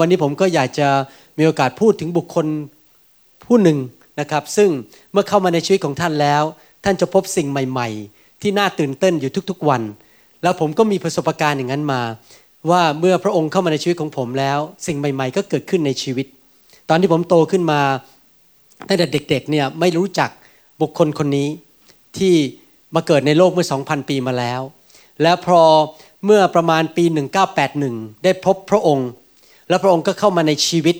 วันนี้ผมก็อยากจะมีโอกาสพูดถึงบุคคลผู้หนึ่งนะครับ ซึ่งเมื่อเข้ามาในชีวิตของท่านแล้ว ท่านจะพบสิ่งใหม่ ๆ ที่น่าตื่นเต้นอยู่ทุกๆวัน แล้วผมก็มีประสบการณ์อย่างนั้นมา ว่าเมื่อพระองค์เข้ามาในชีวิตของผมแล้ว สิ่งใหม่ๆ ก็เกิดขึ้นในชีวิต ตอนที่ผมโตขึ้นมาตั้งแต่เด็กๆเนี่ยไม่รู้จักบุคคลคนนี้ที่มาเกิดในโลกเมื่อ 2,000 ปีมาแล้ว แล้วพอเมื่อประมาณปี 1981 ได้พบพระองค์ แล้วพระองค์ก็เข้ามาในชีวิต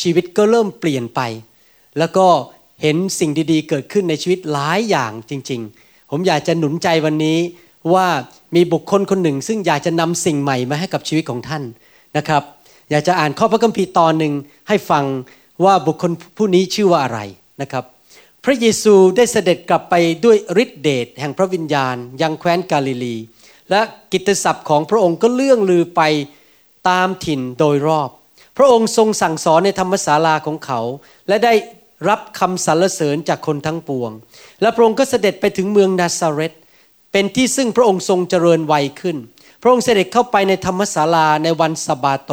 ชีวิตก็เริ่มเปลี่ยนไป แล้วก็เห็นสิ่งดีๆ เกิดขึ้นในชีวิตหลายอย่างจริง ๆ ผมอยากจะหนุนใจวันนี้ว่ามีบุคคลคนหนึ่ง ซึ่งอยากจะนำสิ่งใหม่มาให้กับชีวิตของท่านนะครับ อยากจะอ่านข้อพระคัมภีร์ตอนหนึ่งให้ฟังว่าบุคคลผู้นี้ชื่อว่าอะไรนะครับ พระเยซูได้เสด็จกลับไปด้วยฤทธิเดชแห่งพระวิญญาณ ยังแคว้นกาลิลี และกิตติศัพท์ของพระองค์ก็เลื่องลือไป ตามถิ่นโดยรอบ พระองค์ทรงสั่งสอนในธรรมศาลาของเขา และได้รับคำสรรเสริญจากคนทั้งปวง และพระองค์ก็เสด็จไปถึงเมืองนาซาเรตเป็นที่ซึ่งพระองค์ทรงเจริญวัยขึ้น พระองค์เสด็จเข้าไปในธรรมศาลาในวันสะบาโต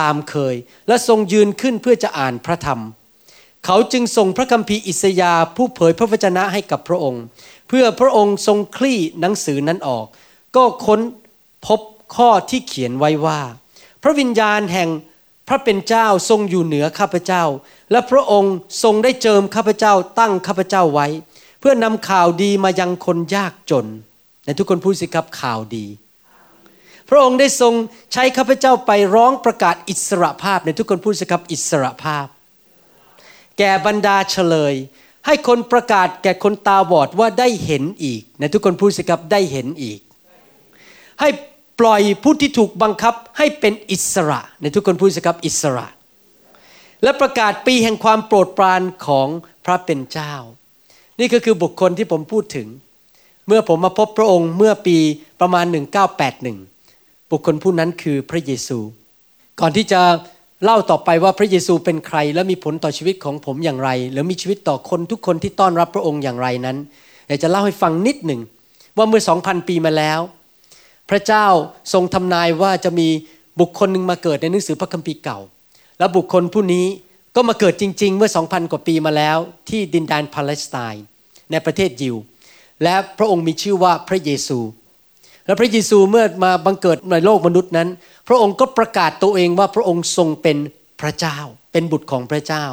ตามเคย และทรงยืนขึ้นเพื่อจะอ่านพระธรรม เขาจึงส่งพระคัมภีร์อิสยาผู้เผยพระวจนะให้กับพระองค์ เพื่อพระองค์ทรงคลี่หนังสือนั้นออก ก็ค้นพบข้อที่เขียนไว้ว่า พระวิญญาณแห่งพระเป็นเจ้าทรงอยู่เหนือข้าพเจ้า และพระองค์ทรงได้เจิมข้าพเจ้าตั้งข้าพเจ้าไว้ เพื่อนำข่าวดีมายังคนยากจนในทุกคนพูดสิครับข่าวดี พระองค์ได้ทรงใช้ข้าพเจ้าไปร้องประกาศอิสระภาพในทุกคนพูดสิครับอิสระภาพ แก่บรรดาเฉลย ให้คนประกาศแก่คนตาบอดว่าได้เห็นอีกในทุกคนพูดสิครับได้เห็นอีก ให้ ปล่อยผู้ที่ถูกบังคับให้เป็นอิสระ ในทุกคนพูดสิครับอิสระ และประกาศปีแห่งความโปรดปรานของพระเป็นเจ้า นี่ก็คือบุคคลที่ผมพูดถึง เมื่อผมมาพบพระองค์เมื่อปีประมาณ 1981 บุคคลผู้นั้นคือพระเยซู ก่อนที่จะเล่าต่อไปว่าพระเยซูเป็นใคร และมีผลต่อชีวิตของผมอย่างไร หรือมีชีวิตต่อคนทุกคนที่ต้อนรับพระองค์อย่างไรนั้นอยากจะเล่าให้ฟังนิดหนึ่งว่าเมื่อ 2,000 ปีมาแล้ว พระเจ้าทรงทำนายว่าจะมีบุคคลหนึ่งมาเกิดในหนังสือพระคัมภีร์เก่า และบุคคลผู้นี้ก็มาเกิดจริง ๆ เมื่อ 2,000 กว่าปีมาแล้ว ที่ดินแดนปาเลสไตน์ในประเทศยิว และพระองค์มีชื่อว่าพระเยซู และพระเยซูเมื่อมาบังเกิดในโลกมนุษย์นั้น พระองค์ก็ประกาศตัวเองว่าพระองค์ทรงเป็นพระเจ้า เป็นบุตรของพระเจ้า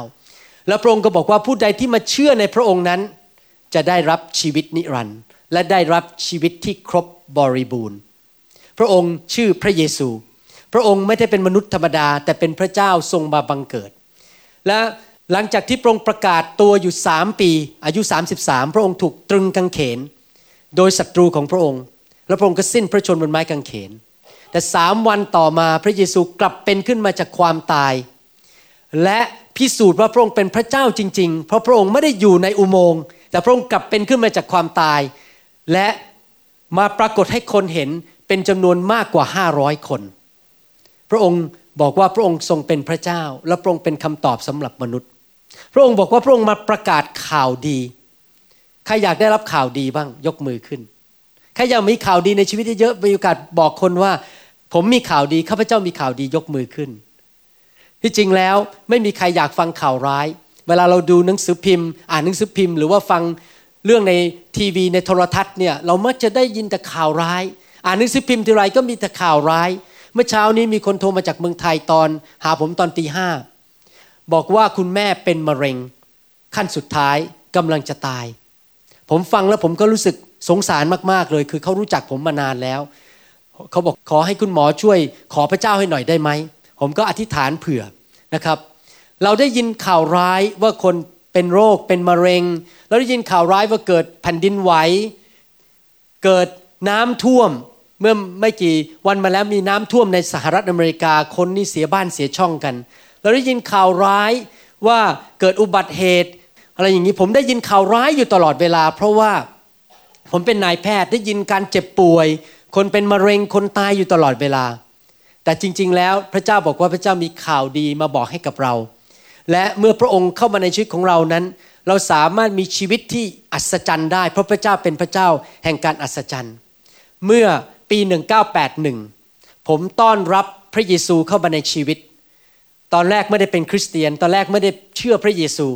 และพระองค์ก็บอกว่าผู้ใดที่มาเชื่อในพระองค์นั้น จะได้รับชีวิตนิรันดร์และได้รับชีวิตที่ครบบริบูรณ์ พระองค์ชื่อพระเยซู พระองค์ไม่ได้เป็นมนุษย์ธรรมดา แต่เป็นพระเจ้าทรงมาบังเกิด และหลังจากที่พระองค์ประกาศตัวอยู่สามปี อายุ 33 พระองค์ถูกตรึงกางเขน โดยศัตรูของพระองค์ และพระองค์ก็สิ้นพระชนม์บนไม้กางเขน แต่สามวันต่อมาพระเยซูกลับเป็นขึ้นมาจากความตาย และพิสูจน์ว่าพระองค์เป็นพระเจ้าจริง ๆ เพราะพระองค์ไม่ได้อยู่ในอุโมงค์แต่พระองค์กลับเป็นขึ้นมาจากความตาย และมาปรากฏให้คนเห็น เป็นจำนวนมากกว่า 500 คน พระองค์บอกว่าพระองค์ทรงเป็นพระเจ้า และพระองค์เป็นคำตอบสำหรับมนุษย์ พระองค์บอกว่าพระองค์มาประกาศข่าวดี ใครอยากได้รับข่าวดีบ้างยกมือขึ้น ใครอยากมีข่าวดีในชีวิตเยอะๆมีโอกาสบอกคนว่า ผมมีข่าวดีข้าพเจ้ามีข่าวดียกมือขึ้น ที่จริงแล้วไม่มีใครอยากฟังข่าวร้าย เวลาเราดูหนังสือพิมพ์ อ่านหนังสือพิมพ์ หรือว่าฟังเรื่องในทีวีในโทรทัศน์เนี่ยเรามักจะได้ยินแต่ข่าวร้าย อ่านหนังสือพิมพ์ทีไรก็มีแต่ข่าวร้าย เมื่อเช้านี้มีคนโทรมาจากเมืองไทยตอน หาผมตอนตีห้าบอกว่าคุณแม่เป็นมะเร็ง ขั้นสุดท้ายกำลังจะตาย ผมฟังแล้วผมก็รู้สึกสงสารมากๆเลย คือเขารู้จักผมมานานแล้ว เขาบอกขอให้คุณหมอช่วย ขอพระเจ้าให้หน่อยได้ไหมผมก็อธิษฐานเผื่อนะครับ เราได้ยินข่าวร้ายว่าคนเป็นโรคเป็นมะเร็ง เราได้ยินข่าวร้ายว่าเกิดแผ่นดินไหวเกิดน้ำท่วม เมื่อไม่กี่วันมาแล้วมีน้ำท่วมในสหรัฐอเมริกาคนนี่เสียบ้านเสียช่องกัน เราได้ยินข่าวร้ายว่าเกิดอุบัติเหตุ อะไรอย่างนี้ผมได้ยินข่าวร้ายอยู่ตลอดเวลา เพราะว่าผมเป็นนายแพทย์ได้ยินการเจ็บป่วย คนเป็นมะเร็งคนตายอยู่ตลอดเวลา แต่จริง ๆ แล้วพระเจ้าบอกว่าพระเจ้ามีข่าวดีมาบอกให้กับเรา และเมื่อพระองค์เข้ามาในชีวิตของเรานั้น เราสามารถมีชีวิตที่อัศจรรย์ได้ เพราะพระเจ้าเป็นพระเจ้าแห่งการอัศจรรย์ เมื่อ ปี 1981 ผมต้อนรับพระเยซูเข้ามาในชีวิต ตอนแรกไม่ได้เป็นคริสเตียน ตอนแรกไม่ได้เชื่อพระเยซู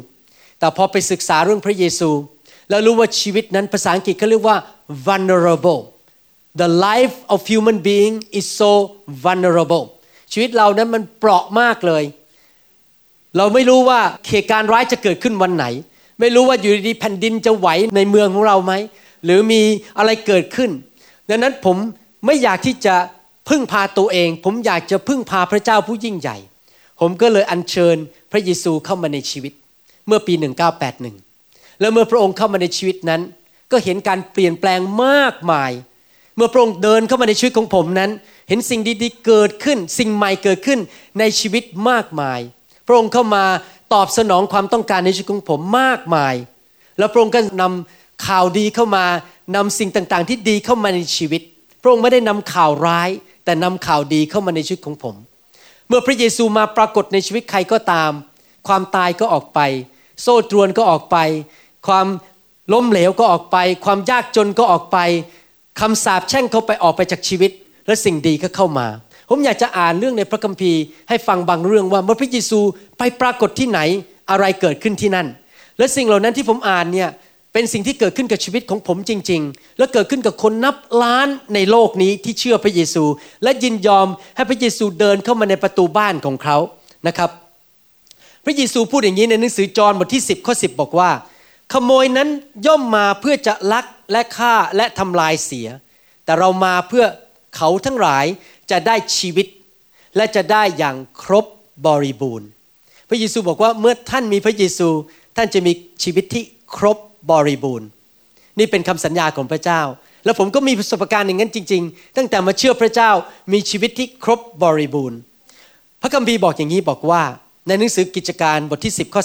แต่พอไปศึกษาเรื่องพระเยซู แล้วรู้ว่าชีวิตนั้นภาษาอังกฤษเขาเรียกว่า vulnerable the life of human being is so vulnerable ชีวิตเรานั้นมันเปราะมากเลย เราไม่รู้ว่าเหตุการณ์ร้ายจะเกิดขึ้นวันไหน ไม่รู้ว่าอยู่ดีแผ่นดินจะไหวในเมืองของเราไหมหรือมีอะไรเกิดขึ้น ดังนั้นผม ไม่อยากที่จะพึ่งพาตัวเอง ผมอยากจะพึ่งพาพระเจ้าผู้ยิ่งใหญ่ ผมก็เลยอัญเชิญพระเยซูเข้ามาในชีวิต เมื่อปี 1981 แล้วเมื่อพระองค์เข้ามาในชีวิตนั้น ก็เห็นการเปลี่ยนแปลงมากมาย เมื่อพระองค์เดินเข้ามาในชีวิตของผมนั้น เห็นสิ่งดีๆเกิดขึ้น สิ่งใหม่เกิดขึ้นในชีวิตมากมาย พระองค์เข้ามาตอบสนองความต้องการในชีวิตของผมมากมาย แล้วพระองค์ก็นำข่าวดีเข้ามา นำสิ่งต่างๆ ที่ดีเข้ามาในชีวิต พระองค์ไม่ได้นำข่าวร้าย แต่นำข่าวดีเข้ามาในชีวิตของผม เมื่อพระเยซูมาปรากฏในชีวิตใครก็ตาม ความตายก็ออกไป โซ่ตรวนก็ออกไป ความล้มเหลวก็ออกไป ความยากจนก็ออกไปคำสาปแช่งเขาไปออกไปจากชีวิต และสิ่งดีก็เข้ามา ผมอยากจะอ่านเรื่องในพระคัมภีร์ให้ฟังบางเรื่องว่าเมื่อพระเยซูไปปรากฏที่ไหนอะไรเกิดขึ้นที่นั่น และสิ่งเหล่านั้นที่ผมอ่านเนี่ย เป็นสิ่งที่เกิดขึ้นกับชีวิตของผมจริง ๆ และเกิดขึ้นกับคนนับล้านในโลกนี้ที่เชื่อพระเยซู และยินยอมให้พระเยซูเดินเข้ามาในประตูบ้านของเขานะครับ พระเยซูพูดอย่างนี้ในหนังสือจอห์นบทที่ 10ข้อ10 บอกว่า ขโมยนั้นย่อมมาเพื่อจะลักและฆ่าและทำลายเสีย แต่เรามาเพื่อเขาทั้งหลายจะได้ชีวิต และจะได้อย่างครบบริบูรณ์ พระเยซูบอกว่าเมื่อท่านมีพระเยซูท่านจะมีชีวิตที่ครบ บริบูรณ์ นี่เป็นคำสัญญาของพระเจ้า แล้วผมก็มีประสบการณ์อย่างนั้นจริง ๆ ตั้งแต่มาเชื่อพระเจ้ามีชีวิตที่ครบบริบูรณ์ พระคัมภีร์บอกอย่างนี้บอกว่า ในหนังสือกิจการบทที่ 10ข้อ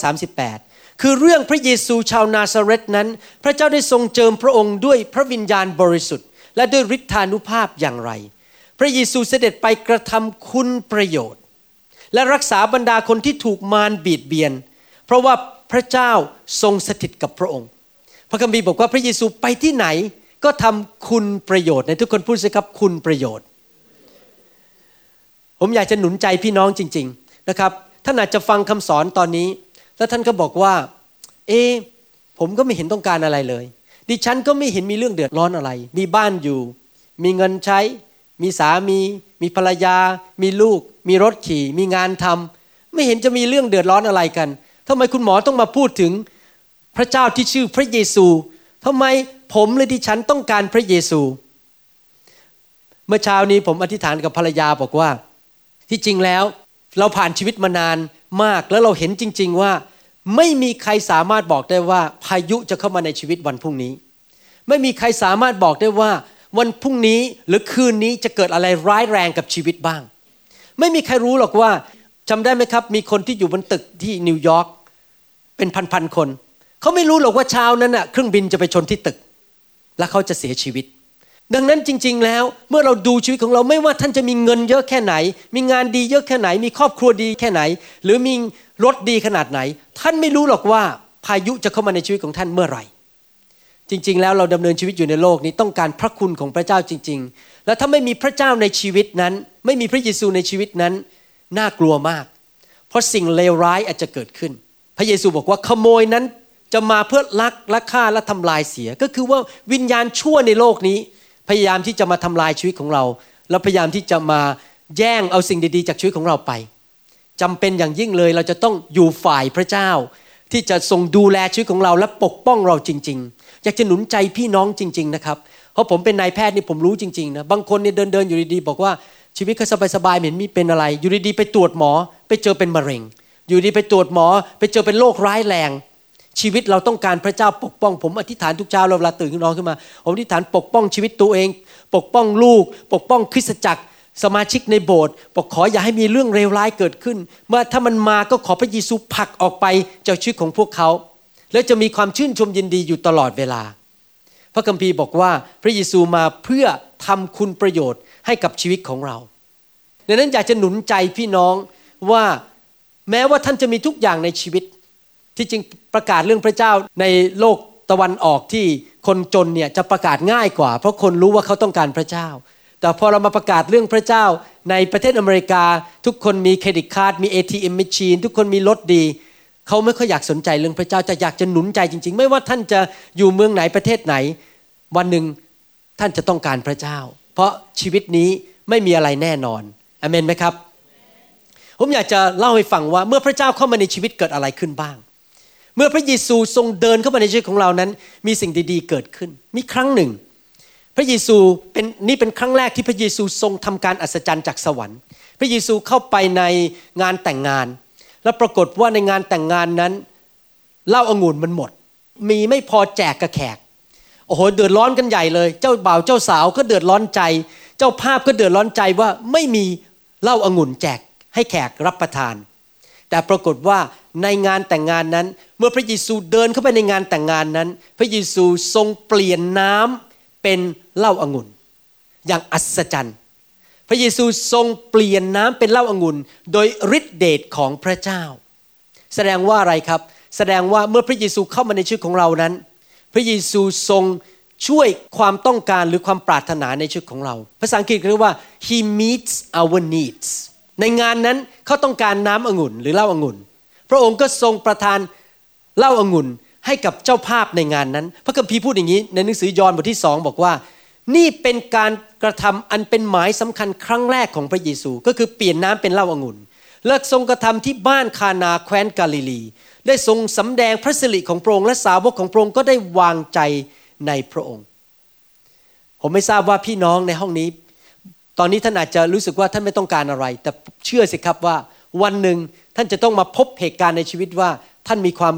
38 คือเรื่องพระเยซูชาวนาซาเรตนั้น พระเจ้าได้ทรงเจิมพระองค์ด้วยพระวิญญาณบริสุทธิ์ และด้วยฤทธานุภาพอย่างไร พระเยซูเสด็จไปกระทำคุณประโยชน์ และรักษาบรรดาคนที่ถูกมารบีดเบียน เพราะว่าพระเจ้าทรงสถิตกับพระองค์ พระคัมภีร์บอกว่าพระเยซูไปที่ไหนก็ทำคุณประโยชน์ในทุกคนพูดสิครับคุณประโยชน์ ผมอยากจะหนุนใจพี่น้องจริง ๆนะครับท่านอาจจะฟังคำสอนตอนนี้ แล้วท่านก็บอกว่า เอผมก็ไม่เห็นต้องการอะไรเลย ดิฉันก็ไม่เห็นมีเรื่องเดือดร้อนอะไร มีบ้านอยู่ มีเงินใช้ มีสามี มีภรรยา มีลูก มีรถขี่ มีงานทำไม่เห็นจะมีเรื่องเดือดร้อนอะไรกันทำไมคุณหมอต้องมาพูดถึง พระเจ้าที่ชื่อพระเยซูทำไมผมและดิฉันต้องการพระเยซู เมื่อเช้านี้ผมอธิษฐานกับภรรยาบอกว่า ที่จริงแล้วเราผ่านชีวิตมานานมากแล้วเราเห็นจริง ๆว่า ไม่มีใครสามารถบอกได้ว่าพายุจะเข้ามาในชีวิตวันพรุ่งนี้ ไม่มีใครสามารถบอกได้ว่า วันพรุ่งนี้หรือคืนนี้จะเกิดอะไรร้ายแรงกับชีวิตบ้าง ไม่มีใครรู้หรอกว่าจำได้ไหมครับ มีคนที่อยู่บนตึกที่นิวยอร์กเป็นพันๆคน เขาไม่รู้หรอกว่าเช้านั้นน่ะเครื่องบินจะไปชนที่ตึก และเขาจะเสียชีวิต ดังนั้นจริง ๆ แล้วเมื่อเราดูชีวิตของเราไม่ว่าท่านจะมีเงินเยอะแค่ไหน มีงานดีเยอะแค่ไหน มีครอบครัวดีแค่ไหน หรือมีรถดีขนาดไหน ท่านไม่รู้หรอกว่าพายุจะเข้ามาในชีวิตของท่านเมื่อไหร่ จริง ๆ แล้วเราดำเนินชีวิตอยู่ในโลกนี้ต้องการพระคุณของพระเจ้าจริง ๆ และถ้าไม่มีพระเจ้าในชีวิตนั้น ไม่มีพระเยซูในชีวิตนั้นน่ากลัวมาก เพราะสิ่งเลวร้ายอาจจะเกิดขึ้น พระเยซูบอกว่าขโมยนั้น จะมาเพื่อลักและฆ่าและทำลายเสีย ก็คือว่าวิญญาณชั่วในโลกนี้ พยายามที่จะมาทำลายชีวิตของเรา แล้วพยายามที่จะมาแย่งเอาสิ่งดีๆ จากชีวิตของเราไปจำเป็นอย่างยิ่งเลยเราจะต้องอยู่ฝ่ายพระเจ้า ที่จะทรงดูแลชีวิตของเราและปกป้องเราจริง ๆ อยากจะหนุนใจพี่น้องจริง ๆ นะครับเพราะผมเป็นนายแพทย์นี่ผมรู้จริงๆนะบางคนเนี่ยเดินๆอยู่ดีๆบอกว่าชีวิตเขาสบายๆเห็นมีเป็นอะไร อยู่ดีๆไปตรวจหมอ ไปเจอเป็นมะเร็ง อยู่ดีไปตรวจหมอ ไปเจอเป็นโรคร้ายแรง ชีวิตเราต้องการพระเจ้าปกป้อง ผมอธิษฐานทุกเช้าเราเวลาตื่นขึ้นอนขึ้นมาผมอธิษฐานปกป้องชีวิตตัวเอง ปกป้องลูก ปกป้องคริสตจักรสมาชิกในโบสถ์บอกขออย่าให้มีเรื่องเลวร้ายเกิดขึ้น เมื่อถ้ามันมาก็ขอพระเยซูผลักออกไปจากชีวิตของพวกเขา แล้วจะมีความชื่นชมยินดีอยู่ตลอดเวลา พระคัมภีร์บอกว่าพระเยซูมาเพื่อทำคุณประโยชน์ให้กับชีวิตของเราดังนั้นอยากจะหนุนใจพี่น้องว่าแม้ว่าท่านจะมีทุกอย่างในชีวิต ที่จริงประกาศเรื่องพระเจ้าในโลกตะวันออกที่คนจนเนี่ยจะประกาศง่ายกว่า เพราะคนรู้ว่าเขาต้องการพระเจ้า แต่พอเรามาประกาศเรื่องพระเจ้าในประเทศอเมริกา ทุกคนมีเครดิตการ์ดมี ATM machine ทุกคนมีรถดี เขาไม่ค่อยอยากสนใจเรื่องพระเจ้าจะอยากจะหนุนใจจริง ๆ ไม่ว่าท่านจะอยู่เมืองไหนประเทศไหน วันหนึ่งท่านจะต้องการพระเจ้า เพราะชีวิตนี้ไม่มีอะไรแน่นอนอเมนไหมครับ ผมอยากจะเล่าให้ฟังว่าเมื่อพระเจ้าเข้ามาในชีวิตเกิดอะไรขึ้นบ้าง เมื่อพระเยซูทรงเดินเข้ามาในชีวิตของเรานั้น มีสิ่งดีๆเกิดขึ้น มีครั้งหนึ่ง พระเยซูเป็นนี่เป็นครั้งแรกที่พระเยซูทรงทำการอัศจรรย์จากสวรรค์ พระเยซูเข้าไปในงานแต่งงาน แล้วปรากฏว่าในงานแต่งงานนั้นเหล้าอางุ่นมันหมด มีไม่พอแจกกับแขกโอ้โหเดือดร้อนกันใหญ่เลย เจ้าบ่าวเจ้าสาวก็เดือดร้อนใจ เจ้าภาพก็เดือดร้อนใจว่าไม่มีเหล้าอางุ่นแจกให้แขกรับประทาน แต่ปรากฏว่าในงานแต่งงานนั้น เมื่อพระเยซูเดินเข้าไปในงานแต่งงานนั้น พระเยซูทรงเปลี่ยนน้ำเป็นเหล้าอางุ่น อย่างอัศจรรย์ พระเยซูทรงเปลี่ยนน้ำเป็นเหล้าอางุ่น โดยฤทธิเดชของพระเจ้า แสดงว่าอะไรครับ แสดงว่าเมื่อพระเยซูเข้ามาในชีวิตของเรานั้น พระเยซูทรงช่วยความต้องการหรือความปรารถนาในชีวิตของเรา ภาษาอังกฤษเรียกว่า he meets our needs ในงานนั้นเขาต้องการน้ำองุ่นหรือเหล้าองุ่น พระองค์ก็ทรงประทานเหล้าองุ่นให้กับเจ้าภาพในงานนั้น พระคัมภีร์พูดอย่างนี้ ในหนังสือยอห์นบทที่สองบอกว่า นี่เป็นการกระทำอันเป็นหมายสำคัญครั้งแรกของพระเยซู ก็คือเปลี่ยนน้ำเป็นเหล้าองุ่นและทรงกระทำที่บ้านคานาแคว้นกาลิลี ได้ทรงสำแดงพระสิริของพระองค์และสาวกของพระองค์ก็ได้วางใจในพระองค์ ผมไม่ทราบว่าพี่น้องในห้องนี้ ตอนนี้ท่านอาจจะรู้สึกว่าท่านไม่ต้องการอะไร แต่เชื่อสิครับว่าวันหนึ่งท่านจะต้องมาพบเหตุการณ์ในชีวิตว่า ท่านมีความ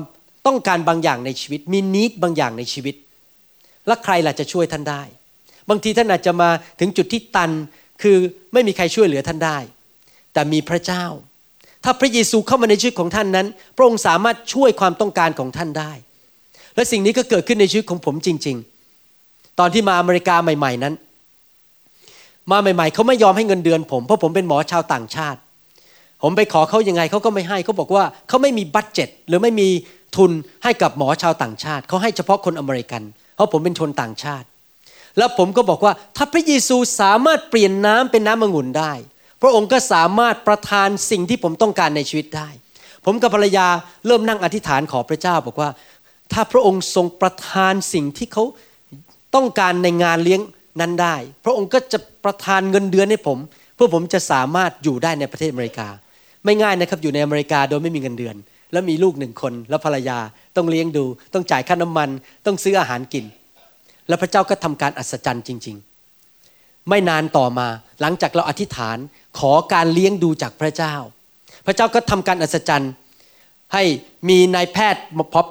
ต้องการบางอย่างในชีวิต มีนิดบางอย่างในชีวิต และใครล่ะจะช่วยท่านได้ บางทีท่านอาจจะมาถึงจุดที่ตันคือไม่มีใครช่วยเหลือท่านได้ แต่มีพระเจ้า ถ้าพระเยซูเข้ามาในชีวิตของท่านนั้น พระองค์สามารถช่วยความต้องการของท่านได้ และสิ่งนี้ก็เกิดขึ้นในชีวิตของผมจริง ๆ ตอนที่มาอเมริกาใหม่ ๆ นั้น มาใหม่ๆเขาไม่ยอมให้เงินเดือนผมเพราะผมเป็นหมอชาวต่างชาติ ผมไปขอเขายังไงเขาก็ไม่ให้เขาบอกว่าเขาไม่มีบัตเจ็ตหรือไม่มีทุนให้กับหมอชาวต่างชาติเขาให้เฉพาะคนอเมริกัน เพราะผมเป็นชนต่างชาติ แล้วผมก็บอกว่าถ้าพระเยซูสามารถเปลี่ยนน้ำเป็นน้ำองุ่นได้ พระองค์ก็สามารถประทานสิ่งที่ผมต้องการในชีวิตได้ ผมกับภรรยาเริ่มนั่งอธิษฐานขอพระเจ้าบอกว่า ถ้าพระองค์ทรงประทานสิ่งที่เขาต้องการในงานเลี้ยง นั้นได้ พระองค์ก็จะประทานเงินเดือนให้ผม เพื่อผมจะสามารถอยู่ได้ในประเทศอเมริกา ไม่ง่ายนะครับอยู่ในอเมริกาโดยไม่มีเงินเดือน แล้วมีลูกหนึ่งคนแล้วภรรยาต้องเลี้ยงดู ต้องจ่ายค่าน้ำมัน ต้องซื้ออาหารกิน แล้วพระเจ้าก็ทำการอัศจรรย์จริง ๆ ไม่นานต่อมาหลังจากเราอธิษฐานขอการเลี้ยงดูจากพระเจ้า พระเจ้าก็ทำการอัศจรรย์ให้มีนายแพทย์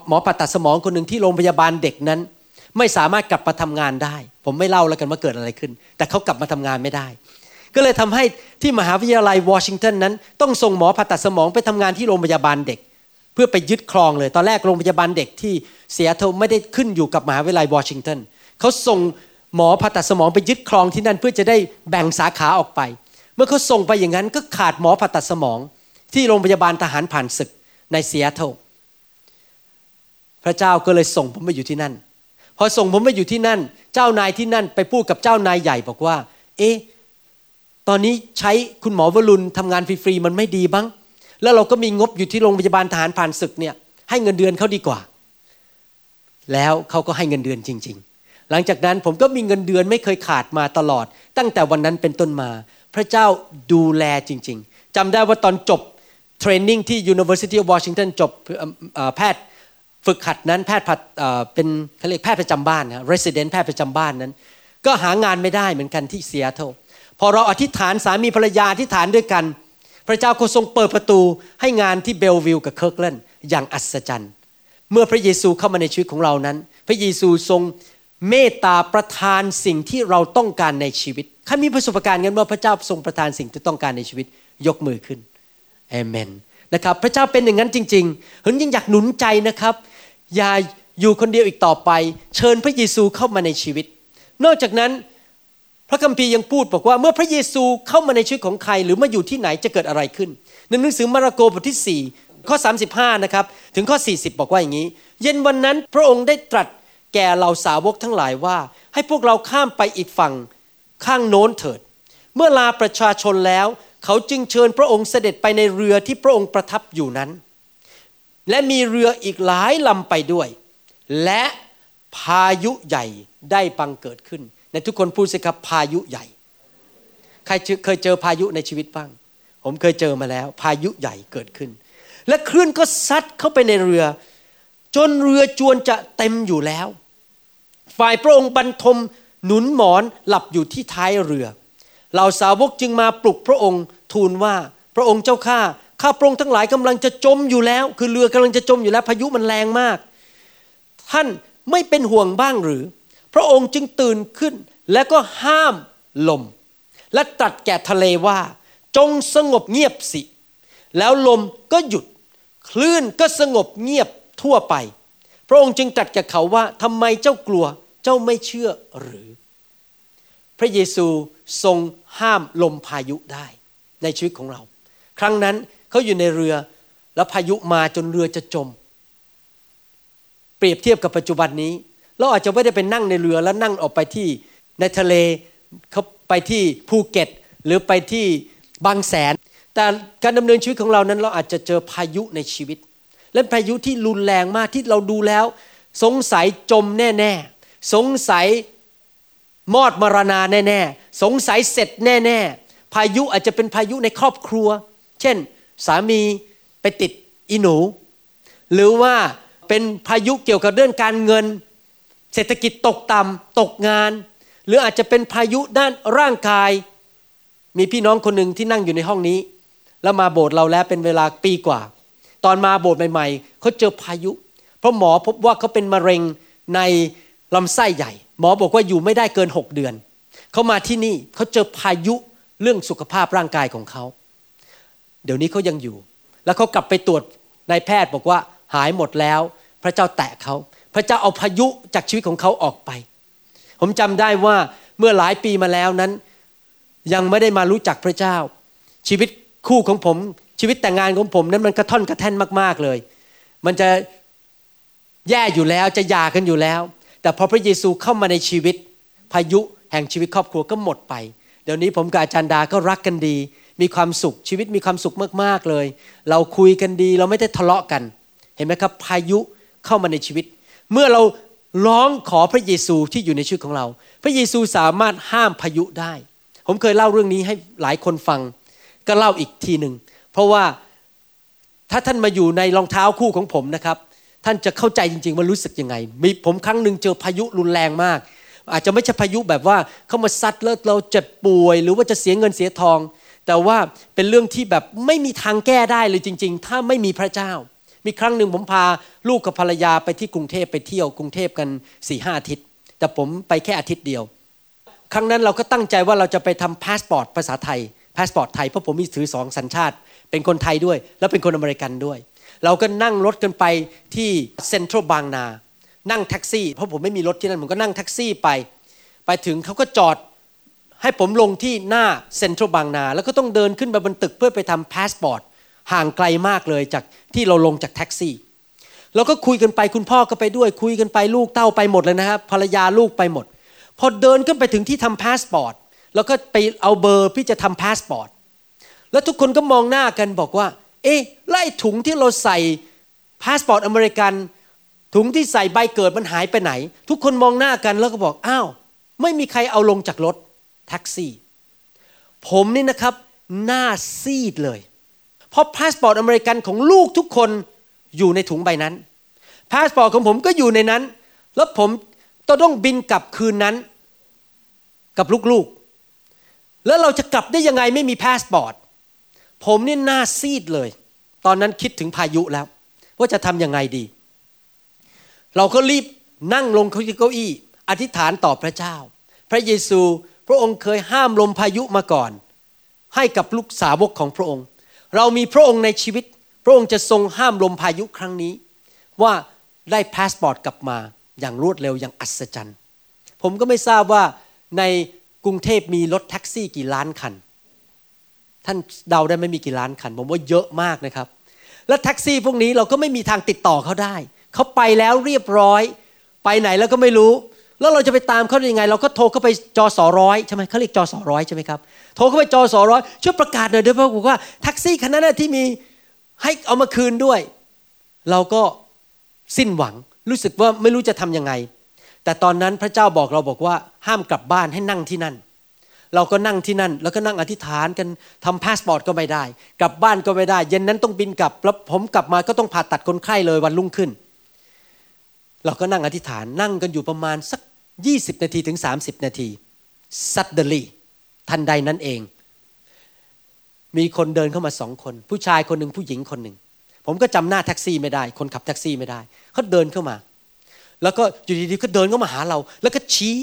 หมอผ่าตัดสมองคนหนึ่งที่โรงพยาบาลเด็กนั้น ไม่สามารถกลับมาทำงานได้ ผมไม่เล่าแล้วกันว่าเกิดอะไรขึ้น แต่เขากลับมาทำงานไม่ได้ ก็เลยทำให้ที่มหาวิทยาลัยวอชิงตันนั้น ต้องส่งหมอผ่าตัดสมองไปทำงานที่โรงพยาบาลเด็ก เพื่อไปยึดครองเลย ตอนแรกโรงพยาบาลเด็กที่เสียเทไม่ได้ขึ้นอยู่กับมหาวิทยาลัยวอชิงตันเขาส่งหมอผ่าตัดสมองไปยึดครองที่นั่นเพื่อจะได้แบ่งสาขาออกไป เมื่อเขาส่งไปอย่างนั้นก็ขาดหมอผ่าตัดสมอง ที่โรงพยาบาลทหารผ่านศึกในเซียเทลพระเจ้าก็เลยส่งผมไปอยู่ที่นั่น พอส่งผมไปอยู่ที่นั่น เจ้านายที่นั่นไปพูดกับเจ้านายใหญ่บอกว่า เอ๊ะตอนนี้ใช้คุณหมอวรุณทำงานฟรีๆมันไม่ดีบ้าง แล้วเราก็มีงบอยู่ที่โรงพยาบาลทหารผ่านศึกเนี่ย ให้เงินเดือนเขาดีกว่า แล้วเขาก็ให้เงินเดือนจริง ๆ หลังจากนั้นผมก็มีเงินเดือนไม่เคยขาดมาตลอด ตั้งแต่วันนั้นเป็นต้นมา พระเจ้าดูแลจริง ๆจำได้ว่าตอนจบเทรนนิ่งที่ University of Washington จบแพทย์ ฝึกหัดนั้นแพทย์เป็นเขาเรียกแพทย์ประจำบ้านนะ resident แพทย์ประจำบ้านนั้น ก็หางานไม่ได้เหมือนกันที่เซียโตพอเราอธิษฐานสามีภรรยาอธิษฐานด้วยกัน พระเจ้าก็ทรงเปิดประตูให้งานที่เบลวิลกับเคิร์กแลนด์อย่างอัศจรรย์ เมื่อพระเยซูเข้ามาในชีวิตของเรานั้น พระเยซูทรงเมตตาประทานสิ่งที่เราต้องการในชีวิตใครมีประสบการณ์กันว่าพระเจ้าทรงประทานสิ่งที่ต้องการในชีวิตยกมือขึ้นเอเมนนะครับพระเจ้าเป็นอย่างนั้นจริงๆเห็นยังอยากหนุนใจนะครับ อย่าอยู่คนเดียวอีกต่อไป เชิญพระเยซูเข้ามาในชีวิต นอกจากนั้นพระคัมภีร์ยังพูดบอกว่าเมื่อพระเยซูเข้ามาในชีวิตของใคร หรือมาอยู่ที่ไหนจะเกิดอะไรขึ้นในหนังสือมาระโกบทที่ 4 ข้อ 35 นะครับ ถึงข้อ 40 บอกว่าอย่างนี้ เย็นวันนั้นพระองค์ได้ตรัสแก่เหล่าสาวกทั้งหลายว่า ให้พวกเราข้ามไปอีกฝั่งข้างโน้นเถิด เมื่อลาประชาชนแล้ว เขาจึงเชิญพระองค์เสด็จไปในเรือที่พระองค์ประทับอยู่นั้น และมีเรืออีกหลายลำไปด้วย และพายุใหญ่ได้บังเกิดขึ้น ในทุกคนพูดสิครับพายุใหญ่ ใครเคยเจอพายุในชีวิตบ้าง ผมเคยเจอมาแล้ว พายุใหญ่เกิดขึ้น และคลื่นก็ซัดเข้าไปในเรือ จนเรือจวนจะเต็มอยู่แล้ว ฝ่ายพระองค์บรรทมหนุนหมอนหลับอยู่ที่ท้ายเรือเหล่าสาวกจึงมาปลุกพระองค์ทูลว่าพระองค์เจ้าข้า ข้าพระองค์ทั้งหลายกำลังจะจมอยู่แล้ว คือเรือกำลังจะจมอยู่แล้ว พายุมันแรงมาก ท่านไม่เป็นห่วงบ้างหรือ พระองค์จึงตื่นขึ้น และก็ห้ามลม และตรัสแก่ทะเลว่า จงสงบเงียบสิ แล้วลมก็หยุด คลื่นก็สงบเงียบทั่วไป พระองค์จึงตรัสแก่เขาว่าทำไมเจ้ากลัวเจ้าไม่เชื่อหรือ พระเยซูทรงห้ามลมพายุได้ในชีวิตของเรา ครั้งนั้น เขาอยู่ในเรือ แล้วพายุมาจนเรือจะจม เปรียบเทียบกับปัจจุบันนี้ เราอาจจะไม่ได้ไปนั่งในเรือแล้วนั่งออกไปที่ในทะเลเขาไปที่ภูเก็ต หรือไปที่บางแสน แต่การดำเนินชีวิตของเรานั้นเราอาจจะเจอพายุในชีวิต และพายุที่รุนแรงมากที่เราดูแล้ว สงสัยจมแน่ๆ สงสัยมอดมรณาแน่ๆ สงสัยเสร็จแน่ ๆ พายุอาจจะเป็นพายุในครอบครัว เช่น สามีไปติดอีหนู หรือว่าเป็นพายุเกี่ยวกับเรื่องการเงิน เศรษฐกิจตกต่ำตกงาน หรืออาจจะเป็นพายุด้านร่างกาย มีพี่น้องคนหนึ่งที่นั่งอยู่ในห้องนี้ แล้วมาโบสถ์เราแล้วเป็นเวลาปีกว่า ตอนมาโบสถ์ใหม่ๆเขาเจอพายุ เพราะหมอพบว่าเขาเป็นมะเร็งในลำไส้ใหญ่ หมอบอกว่าอยู่ไม่ได้เกินหกเดือน เขามาที่นี่เขาเจอพายุเรื่องสุขภาพร่างกายของเขา เดี๋ยวนี้เขายังอยู่ แล้วเขากลับไปตรวจนายแพทย์บอกว่าหายหมดแล้ว พระเจ้าแตะเขา พระเจ้าเอาพายุจากชีวิตของเขาออกไป ผมจำได้ว่าเมื่อหลายปีมาแล้วนั้น ยังไม่ได้มารู้จักพระเจ้า ชีวิตคู่ของผม ชีวิตแต่งงานของผมนั้นมันกระท่อนกระแท่นมากๆเลย มันจะแย่อยู่แล้วจะหย่ากันอยู่แล้ว แต่พอพระเยซูเข้ามาในชีวิตพายุแห่งชีวิตครอบครัวก็หมดไป เดี๋ยวนี้ผมกับอาจารย์ดาก็รักกันดี มีความสุขชีวิตมีความสุขมากๆเลย เราคุยกันดีเราไม่ได้ทะเลาะกัน เห็นไหมครับ พายุเข้ามาในชีวิต เมื่อเราร้องขอพระเยซูที่อยู่ในชีวิตของเรา พระเยซูสามารถห้ามพายุได้ ผมเคยเล่าเรื่องนี้ให้หลายคนฟัง ก็เล่าอีกทีหนึ่งเพราะว่าถ้าท่านมาอยู่ในรองเท้าคู่ของผมนะครับท่านจะเข้าใจจริงๆว่ารู้สึกยังไง มีผมครั้งหนึ่งเจอพายุรุนแรงมาก อาจจะไม่ใช่พายุแบบว่าเข้ามาซัดแล้วเราเจ็บป่วย หรือว่าจะเสียเงินเสียทอง แต่ว่าเป็นเรื่องที่แบบไม่มีทางแก้ได้เลยจริง ๆ ถ้าไม่มีพระเจ้า มีครั้งหนึ่งผมพาลูกกับภรรยาไปที่กรุงเทพไปเที่ยวกรุงเทพกันสี่ห้าอาทิตย์ แต่ผมไปแค่อาทิตย์เดียว ครั้งนั้นเราก็ตั้งใจว่าเราจะไปทำพาสปอร์ตภาษาไทยพาสปอร์ตไทยเพราะผมมีถือสองสัญชาติ เป็นคนไทยด้วย แล้วเป็นคนอเมริกันด้วย เราก็นั่งรถกันไปที่เซ็นทรัลบางนา นั่งแท็กซี่ เพราะผมไม่มีรถที่นั่นผมก็นั่งแท็กซี่ไป ไปถึงเขาก็จอด ให้ผมลงที่หน้าเซ็นทรัลบางนา แล้วก็ต้องเดินขึ้นไปบนตึกเพื่อไปทำพาสปอร์ตห่างไกลมากเลยจากที่เราลงจากแท็กซี่เราก็คุยกันไปคุณพ่อก็ไปด้วย คุยกันไปลูกเต้าไปหมดเลยนะครับภรรยาลูกไปหมด พอเดินขึ้นไปถึงที่ทำพาสปอร์ตแล้วก็ไปเอาเบอร์ที่จะทำพาสปอร์ตแล้วทุกคนก็มองหน้ากันบอกว่า เอ๊ะแล้วถุงที่เราใส่พาสปอร์ตอเมริกัน ถุงที่ใส่ใบเกิดมันหายไปไหน ทุกคนมองหน้ากันแล้วก็บอกอ้าวไม่มีใครเอาลงจากรถ แท็กซี่ ผมนี่นะครับหน้าซีดเลย เพราะพาสปอร์ตอเมริกันของลูกทุกคนอยู่ในถุงใบนั้นพาสปอร์ตของผมก็อยู่ในนั้น แล้วผมต้องบินกลับคืนนั้น กับลูกๆ แล้วเราจะกลับได้ยังไงไม่มีพาสปอร์ตผมนี่หน้าซีดเลย ตอนนั้นคิดถึงพายุแล้ว ว่าจะทำยังไงดี เราก็รีบนั่งลงที่เก้าอี้ อธิษฐานต่อพระเจ้า พระเยซู พระองค์เคยห้ามลมพายุมาก่อน ให้กับลูกสาวกของพระองค์ เรามีพระองค์ในชีวิต พระองค์จะทรงห้ามลมพายุครั้งนี้ ว่าได้พาสปอร์ตกลับมาอย่างรวดเร็วอย่างอัศจรรย์ ผมก็ไม่ทราบว่าในกรุงเทพมีรถแท็กซี่กี่ล้านคัน ท่านเดาได้ไม่มีกี่ล้านคัน ผมว่าเยอะมากนะครับ และแท็กซี่พวกนี้เราก็ไม่มีทางติดต่อเขาได้ เขาไปแล้วเรียบร้อย ไปไหนแล้วก็ไม่รู้ แล้วเราจะไปตามเขาได้ยังไง เราก็โทรเข้าไปจอสอร้อยใช่ไหมเขาเรียกจอสอร้อยใช่ไหมครับโทรเข้าไปจอสอร้อยช่วยประกาศหน่อยด้วยเพราะบอกว่าแท็กซี่คันนั้นที่มีให้เอามาคืนด้วย เราก็สิ้นหวังรู้สึกว่าไม่รู้จะทำยังไง แต่ตอนนั้นพระเจ้าบอกเราบอกว่าห้ามกลับบ้านให้นั่งที่นั่น เราก็นั่งที่นั่น แล้วก็นั่งอธิษฐานกันทำพาสปอร์ตก็ไม่ได้ กลับบ้านก็ไม่ได้ เย็นนั้นต้องบินกลับแล้วผมกลับมาก็ต้องผ่าตัดคนไข้เลยวันรุ่งขึ้น เราก็นั่งอธิษฐานนั่งกันอยู่ประมาณสัก 20 นาทีถึง 30 นาที suddenly ทันใดนั้นเอง มีคนเดินเข้ามาสองคน ผู้ชายคนหนึ่งผู้หญิงคนหนึ่ง ผมก็จำหน้าแท็กซี่ไม่ได้ คนขับแท็กซี่ไม่ได้เขาเดินเข้ามา แล้วก็อยู่ดีๆก็เดินเข้ามาหาเรา แล้วก็ชี้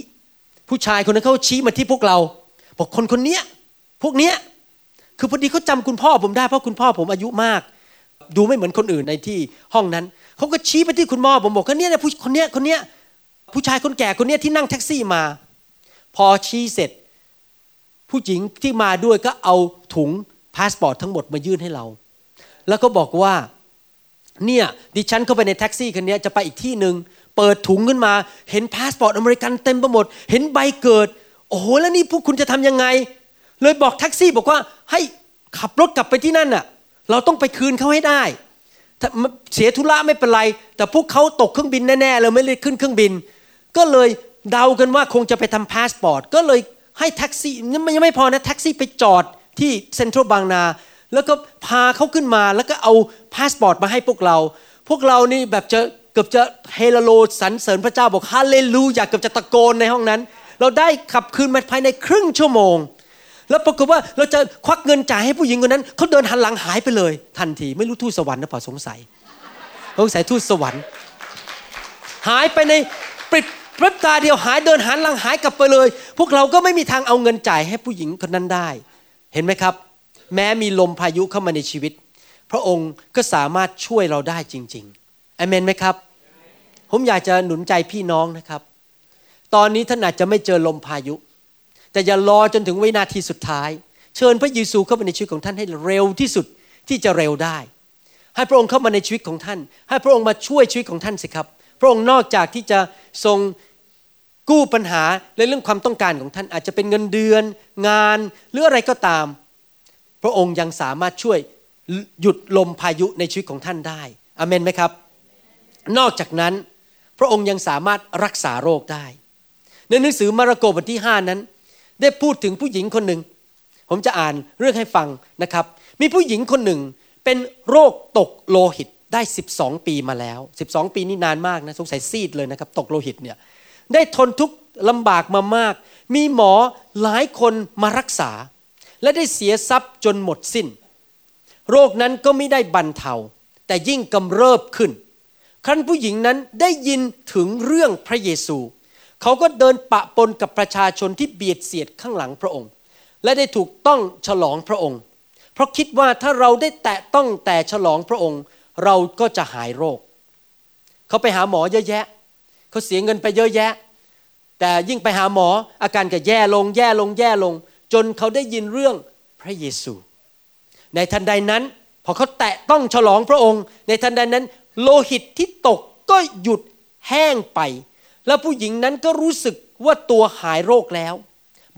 ผู้ชายคนนั้นเขาชี้มาที่พวกเรา บอกคนคนเนี้ยพวกเนี้ยคือพอดีเขาจำคุณพ่อผมได้เพราะคุณพ่อผมอายุมาก ดูไม่เหมือนคนอื่นในที่ห้องนั้น เขาก็ชี้ไปที่คุณพ่อผมบอกว่าเนี่ยนะผู้คนเนี้ยคนเนี้ยผู้ชายคนแก่คนเนี้ยที่นั่งแท็กซี่มา พอชี้เสร็จ ผู้หญิงที่มาด้วยก็เอาถุงพาสปอร์ตทั้งหมดมายื่นให้เรา แล้วก็บอกว่าเนี่ยดิฉันเข้าไปในแท็กซี่คันนี้จะไปอีกที่หนึ่งเปิดถุงขึ้นมา เห็นพาสปอร์ตอเมริกันเต็มไปหมด เห็นใบเกิด โอ้โหแล้วนี่พวกคุณจะทำยังไง เลยบอกแท็กซี่บอกว่าให้ขับรถกลับไปที่นั่นน่ะ เราต้องไปคืนเขาให้ได้ เสียธุระไม่เป็นไร แต่พวกเขาตกเครื่องบินแน่ๆเลยไม่ได้ขึ้นเครื่องบิน ก็เลยเดากันว่าคงจะไปทำพาสปอร์ตก็เลยให้แท็กซี่ยังไม่พอนะแท็กซี่ไปจอดที่เซ็นทรัลบางนา แล้วก็พาเขาขึ้นมาแล้วก็เอาพาสปอร์ตมาให้พวกเรา พวกเรานี่แบบจะเกือบจะเฮโลสรรเสริญพระเจ้าบอกฮาเลลูยาเกือบจะตะโกนในห้องนั้น เราได้ขับคืนมาภายในครึ่งชั่วโมง แล้วปรากฏว่าเราจะควักเงินจ่ายให้ผู้หญิงคนนั้นเขาเดินหันหลังหายไปเลย ทันทีไม่รู้ทูตสวรรค์นะเปล่าสงสัยสงสัยทูตสวรรค์ หายไปในปริบพริบตาเดียวหายเดินหันหลังหายกลับไปเลย พวกเราก็ไม่มีทางเอาเงินจ่ายให้ผู้หญิงคนนั้นได้ เห็นไหมครับ แม้มีลมพายุเข้ามาในชีวิต พระองค์ก็สามารถช่วยเราได้จริงๆอเมนไหมครับ ผมอยากจะหนุนใจพี่น้องนะครับ ตอนนี้ท่านอาจจะไม่เจอลมพายุ แต่อย่ารอจนถึงวินาทีสุดท้าย เชิญพระเยซูเข้ามาในชีวิตของท่านให้เร็วที่สุดที่จะเร็วได้ ให้พระองค์เข้ามาในชีวิตของท่าน ให้พระองค์มาช่วยชีวิตของท่านสิครับ พระองค์นอกจากที่จะทรงกู้ปัญหาในเรื่องความต้องการของท่านอาจจะเป็นเงินเดือน งานหรืออะไรก็ตาม พระองค์ยังสามารถช่วยหยุดลมพายุในชีวิตของท่านได้อเมนไหมครับ นอกจากนั้น พระองค์ยังสามารถรักษาโรคได้ ในหนังสือมาระโกบทที่ 5 นั้น ได้พูดถึงผู้หญิงคนหนึ่ง ผมจะอ่านเรื่องให้ฟังนะครับ มีผู้หญิงคนหนึ่งเป็นโรคตกโลหิตได้ 12 ปีมาแล้ว 12 ปีนี่นานมากนะสงสัยซีดเลยนะครับ ตกโลหิตเนี่ยได้ทนทุกข์ลำบากมามาก มีหมอหลายคนมารักษา และได้เสียทรัพย์จนหมดสิน้น โรคนั้นก็ไม่ได้บรรเทา แต่ยิ่งกำเริบขึ้น ครั้นผู้หญิงนั้นได้ยินถึงเรื่องพระเยซู เขาก็เดินปะปนกับประชาชนที่เบียดเสียดข้างหลังพระองค์ และได้ถูกต้องฉลองพระองค์ เพราะคิดว่าถ้าเราได้แตะต้องแต่ฉลองพระองค์ เราก็จะหายโรค เขาไปหาหมอเยอะแยะ เขาเสียเงินไปเยอะแยะ แต่ยิ่งไปหาหมออาการก็แย่ลงแย่ลงแย่ลง จนเขาได้ยินเรื่องพระเยซู ในทันใดนั้นพอเขาแตะต้องฉลองพระองค์ ในทันใดนั้น โลหิตที่ตกก็หยุดแห้งไป แล้วผู้หญิงนั้นก็รู้สึกว่าตัวหายโรคแล้ว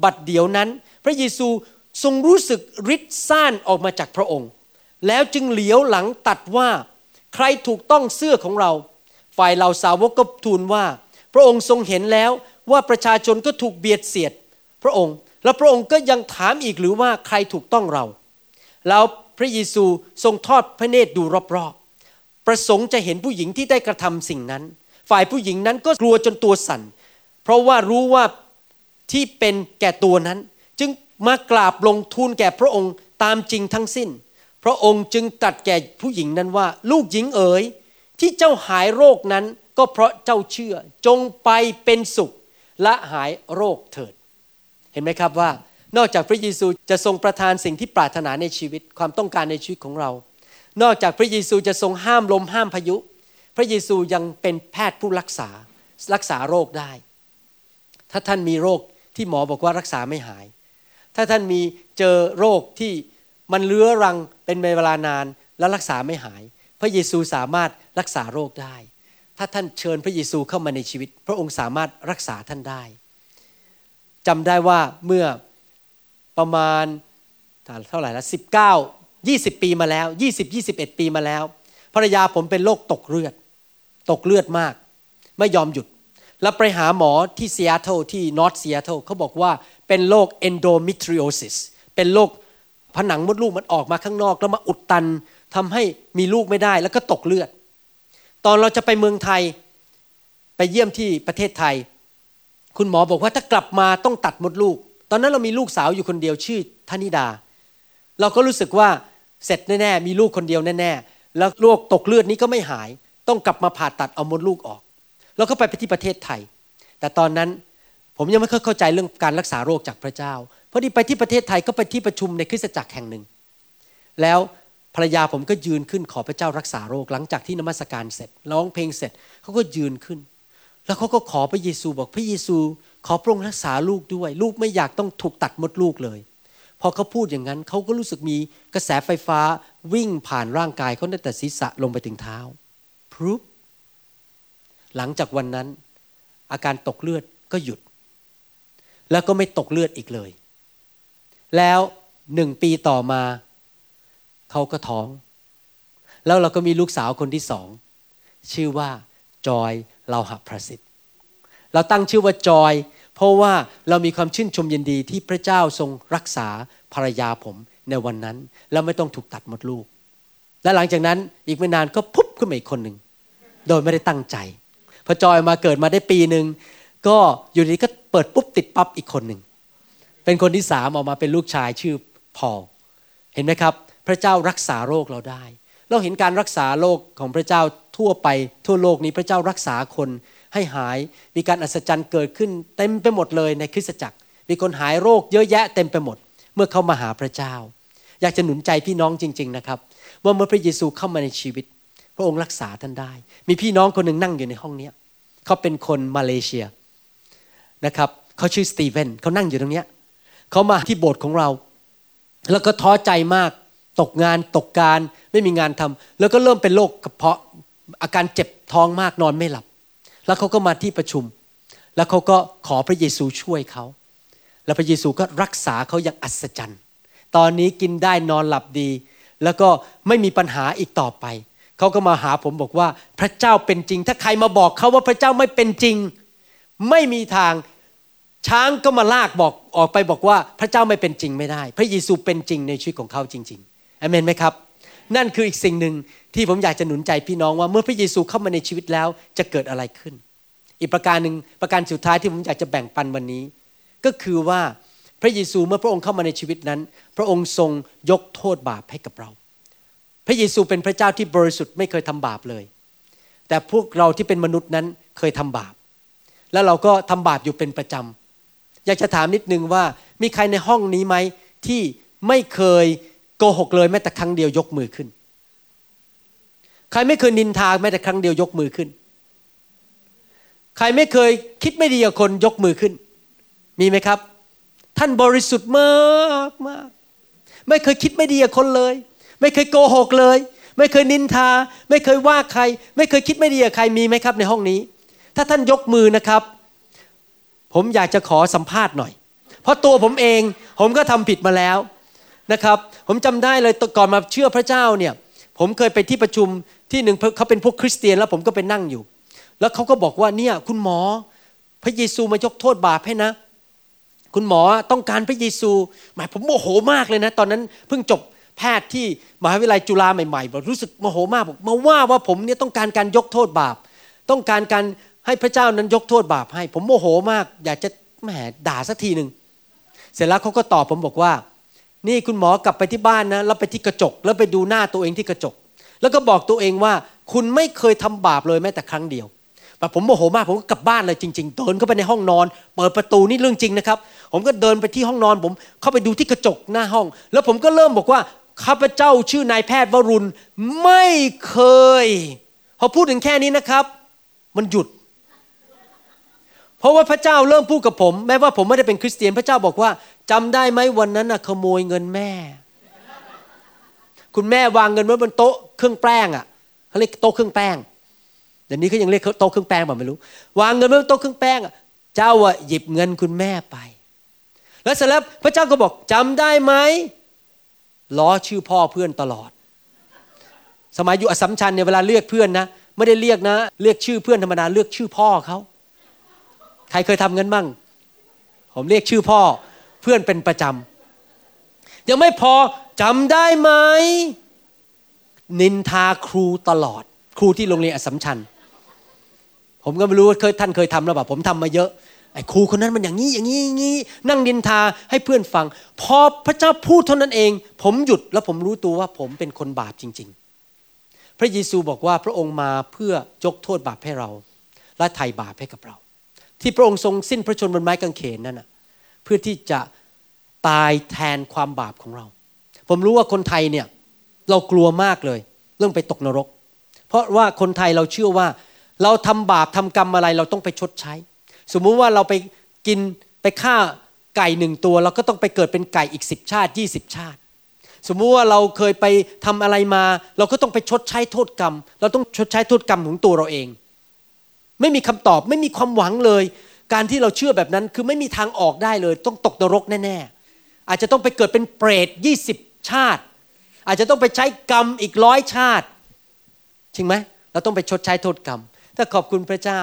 บัดเดี๋ยวนั้น พระเยซูทรงรู้สึกฤทธิ์ซ่านออกมาจากพระองค์ แล้วจึงเหลียวหลังตัดว่าใครถูกต้องเสื้อของเรา ฝ่ายเหล่าสาวกก็ทูลว่า พระองค์ทรงเห็นแล้วว่าประชาชนก็ถูกเบียดเสียด พระองค์ และพระองค์ก็ยังถามอีกหรือว่าใครถูกต้องเรา แล้วพระเยซูทรงทอดพระเนตรดูรอบๆ ประสงค์จะเห็นผู้หญิงที่ได้กระทำสิ่งนั้น ฝ่ายผู้หญิงนั้นก็กลัวจนตัวสั่น เพราะว่ารู้ว่าที่เป็นแก่ตัวนั้น จึงมากราบลงทูลแก่พระองค์ตามจริงทั้งสิ้น พระองค์จึงตรัสแก่ผู้หญิงนั้นว่า ลูกหญิงเอ๋ยที่เจ้าหายโรคนั้นก็เพราะเจ้าเชื่อจงไปเป็นสุขและหายโรคเถิด เห็นไหมครับว่า นอกจากพระเยซูจะทรงประทานสิ่งที่ปรารถนาในชีวิตความต้องการในชีวิตของเรา นอกจากพระเยซูจะทรงห้ามลมห้ามพายุ พระเยซูยังเป็นแพทย์ผู้รักษารักษาโรคได้ ถ้าท่านมีโรคที่หมอบอกว่ารักษาไม่หาย ถ้าท่านมีเจอโรคที่มันเรื้อรังเป็นเวลานานแล้วรักษาไม่หาย พระเยซูสามารถรักษาโรคได้ ถ้าท่านเชิญพระเยซูเข้ามาในชีวิต พระองค์สามารถรักษาท่านได้จำได้ว่าเมื่อประมาณเท่าไหร่ละสิบเก้ายี่สิบปีมาแล้วยี่สิบยี่สิบเอ็ดปีมาแล้วภรรยาผมเป็นโรคตกเลือด ตกเลือดมาก ไม่ยอมหยุด แล้วไปหาหมอที่ซีแอตเทิลที่นอร์ทซีแอตเทิลเขาบอกว่าเป็นโรค endometriosis เป็นโรคผนังมดลูกมันออกมาข้างนอก แล้วมาอุดตันทำให้มีลูกไม่ได้แล้วก็ตกเลือด ตอนเราจะไปเมืองไทยไปเยี่ยมที่ประเทศไทย คุณหมอบอกว่าถ้ากลับมาต้องตัดมดลูก ตอนนั้นเรามีลูกสาวอยู่คนเดียวชื่อธนิดา เราก็รู้สึกว่าเสร็จแน่ๆมีลูกคนเดียวแน่ๆแล้วโรคตกเลือดนี้ก็ไม่หาย ต้องกลับมาผ่าตัดเอามดลูกออกเราก็ไปไปที่ประเทศไทย แต่ตอนนั้นผมยังไม่เคยเข้าใจเรื่องการรักษาโรคจากพระเจ้าพอดีไปที่ประเทศไทยก็ไปที่ประชุมในคริสตจักรแห่งหนึ่ง แล้วภรรยาผมก็ยืนขึ้นขอพระเจ้ารักษาโรคหลังจากที่นมัสการเสร็จ ร้องเพลงเสร็จเขาก็ยืนขึ้น แล้วเขาก็ขอพระเยซูบอกพระเยซู ขอพระองค์รักษาลูกด้วย ลูกไม่อยากต้องถูกตัดมดลูกเลย พอเขาพูดอย่างนั้นเขาก็รู้สึกมีกระแสไฟฟ้าวิ่งผ่านร่างกายเขาตั้งแต่ศีรษะลงไปถึงเท้า พรุบหลังจากวันนั้น อาการตกเลือดก็หยุด แล้วก็ไม่ตกเลือดอีกเลย แล้วหนึ่งปีต่อมา เขาก็ท้อง แล้วเราก็มีลูกสาวคนที่สอง ชื่อว่าจอยเราหับประสิทธิ์เราตั้งชื่อว่าจอย เพราะว่าเรามีความชื่นชมยินดีที่พระเจ้าทรงรักษาภรรยาผมในวันนั้น แล้วไม่ต้องถูกตัดมดลูก และหลังจากนั้นอีกไม่นานก็พุบขึ้นมาอีกคนหนึ่ง โดยไม่ได้ตั้งใจพอจอยมาเกิดมาได้ปีหนึ่งก็อยู่ดีก็เปิดปุ๊บติดปั๊บอีกคนหนึ่งเป็นคนที่สามออกมาเป็นลูกชายชื่อพอลเห็นไหมครับ พระเจ้ารักษาโรคเราได้ เราเห็นการรักษาโรคของพระเจ้าทั่วไป ทั่วโลกนี้พระเจ้ารักษาคนให้หายมีการอัศจรรย์เกิดขึ้นเต็มไปหมดเลยในคริสตจักร มีคนหายโรคเยอะแยะเต็มไปหมด เมื่อเขามาหาพระเจ้า อยากจะหนุนใจพี่น้องจริง ๆนะครับ ว่าเมื่อพระเยซูเข้ามาในชีวิต พระองค์รักษาท่านได้ มีพี่น้องคนหนึ่งนั่งอยู่ในห้องนี้เขาเป็นคนมาเลเซียนะครับเขาชื่อสตีเวนเขานั่งอยู่ตรงนี้เขามาที่โบสถ์ของเรา แล้วก็ท้อใจมาก ตกงานตกการไม่มีงานทำแล้วก็เริ่มเป็นโรคกระเพาะอาการเจ็บท้องมากนอนไม่หลับ แล้วเขาก็มาที่ประชุม แล้วเขาก็ขอพระเยซูช่วยเขา แล้วพระเยซูก็รักษาเขาอย่างอัศจรรย์ ตอนนี้กินได้นอนหลับดี แล้วก็ไม่มีปัญหาอีกต่อไป เขาก็มาหาผมบอกว่าพระเจ้าเป็นจริง ถ้าใครมาบอกเขาว่าพระเจ้าไม่เป็นจริง ไม่มีทางช้างก็มาลากบอกออกไปบอกว่าพระเจ้าไม่เป็นจริงไม่ได้ พระเยซูเป็นจริงในชีวิตของเขาจริงๆอเมนไหมครับ นั่นคืออีกสิ่งหนึ่งที่ผมอยากจะหนุนใจพี่น้องว่าเมื่อพระเยซูเข้ามาในชีวิตแล้วจะเกิดอะไรขึ้น อีกประการหนึ่งประการสุดท้ายที่ผมอยากจะแบ่งปันวันนี้ ก็คือว่าพระเยซูเมื่อพระองค์เข้ามาในชีวิตนั้น พระองค์ทรงยกโทษบาปให้กับเรา พระเยซูเป็นพระเจ้าที่บริสุทธิ์ไม่เคยทำบาปเลย แต่พวกเราที่เป็นมนุษย์นั้นเคยทำบาป แล้วเราก็ทำบาปอยู่เป็นประจำอยากจะถามนิดนึงว่ามีใครในห้องนี้ไหมที่ไม่เคยโกหกเลยแม้แต่ครั้งเดียวยกมือขึ้น ใครไม่เคยนินทาแม้แต่ครั้งเดียวยกมือขึ้น ใครไม่เคยคิดไม่ดีกับคนยกมือขึ้น มีไหมครับ ท่านบริสุทธิ์มากมากไม่เคยคิดไม่ดีกับคนเลย ไม่เคยโกหกเลย ไม่เคยนินทา ไม่เคยว่าใคร ไม่เคยคิดไม่ดีกับใครมีไหมครับในห้องนี้ ถ้าท่านยกมือนะครับ ผมอยากจะขอสัมภาษณ์หน่อย เพราะตัวผมเองผมก็ทำผิดมาแล้วนะครับ ผมจำได้เลยก่อนมาเชื่อพระเจ้าเนี่ย ผมเคยไปที่ประชุมที่หนึ่งเขาเป็นพวกคริสเตียนแล้วผมก็ไปนั่งอยู่ แล้วเขาก็บอกว่าเนี่ยคุณหมอ พระเยซูมายกโทษบาปให้นะ คุณหมอต้องการพระเยซูหมายผมโมโหมากเลยนะ ตอนนั้นเพิ่งจบ แพทย์ที่มหาวิทยาลัยจุฬาใหม่ๆบอกรู้สึกโมโหมากบอกมาว่าว่าผมเนี่ยต้องการการยกโทษบาป ต้องการการให้พระเจ้านั้นยกโทษบาปให้ ผมโมโหมาก อยากจะแหมด่าสักทีหนึ่งเสร็จแล้วเขาก็ตอบผมบอกว่า นี่คุณหมอกลับไปที่บ้านนะแล้วไปที่กระจก แล้วไปดูหน้าตัวเองที่กระจก แล้วก็บอกตัวเองว่า คุณไม่เคยทำบาปเลยแม้แต่ครั้งเดียวแบบผมโมโหมากผมก็กลับบ้านเลยจริง ๆ เดินเข้าไปในห้องนอน เปิดประตูนี่เรื่องจริงนะครับ ผมก็เดินไปที่ห้องนอน ผมเข้าไปดูที่กระจกหน้าห้อง แล้วผมก็เริ่มบอกว่า ข้าพเจ้าชื่อนายแพทย์วรุณไม่เคยพอพูดถึงแค่นี้นะครับ มันหยุด เพราะว่าพระเจ้าเริ่มพูดกับผม แม้ว่าผมไม่ได้เป็นคริสเตียนพระเจ้าบอกว่าจำได้ไหมวันนั้นนะขโมยเงินแม่ คุณแม่วางเงินไว้บนโต๊ะเครื่องแป้งอะเขาเรียกโต๊ะเครื่องแป้งเดี๋ยวนี้เขายังเรียกโต๊ะเครื่องแป้งแบบไม่รู้ วางเงินไว้บนโต๊ะเครื่องแป้งอะเจ้าอะหยิบเงินคุณแม่ไป แล้วเสร็จแล้วพระเจ้าก็บอกจำได้ไหม ล้อชื่อพ่อเพื่อนตลอด สมัยอยู่อสัมชัญเนี่ยเวลาเรียกเพื่อนนะไม่ได้เรียกนะ เรียกชื่อเพื่อนธรรมดาเรียกชื่อพ่อเขาใครเคยทำเงินบ้างผมเรียกชื่อพ่อเพื่อนเป็นประจำยังไม่พอจำได้ไหมนินทาครูตลอด ครูที่โรงเรียนอสัมชัญผมก็ไม่รู้ว่าเคยท่านเคยทำหรือเปล่าผมทำมาเยอะ ไอ้ครูคนนั้นมันอย่างนี้อย่างนี้อย่างนี้นั่งนินทาให้เพื่อนฟัง พอพระเจ้าพูดเท่านั้นเอง ผมหยุดแล้วผมรู้ตัวว่าผมเป็นคนบาปจริง ๆ พระเยซูบอกว่าพระองค์มาเพื่อยกโทษบาปให้เรา และไถ่บาปให้กับเรา ที่พระองค์ทรงสิ้นพระชนม์บนไม้กางเขนนั่นนะเพื่อที่จะตายแทนความบาปของเรา ผมรู้ว่าคนไทยเนี่ยเรากลัวมากเลย เรื่องไปตกนรก เพราะว่าคนไทยเราเชื่อว่า เราทำบาปทำกรรมอะไรเราต้องไปชดใช้ สมมุติว่าเราไปกินไปฆ่าไก่หนึ่งตัว เราก็ต้องไปเกิดเป็นไก่อีกสิบชาติยี่สิบชาติ สมมุติว่าเราเคยไปทำอะไรมา เราก็ต้องไปชดใช้โทษกรรม เราต้องชดใช้โทษกรรมของตัวเราเอง ไม่มีคำตอบไม่มีความหวังเลย การที่เราเชื่อแบบนั้นคือไม่มีทางออกได้เลย ต้องตกนรกแน่ๆอาจจะต้องไปเกิดเป็นเปรตยี่สิบชาติ อาจจะต้องไปใช้กรรมอีกร้อยชาติจริงไหมเราต้องไปชดใช้โทษกรรม ถ้าขอบคุณพระเจ้า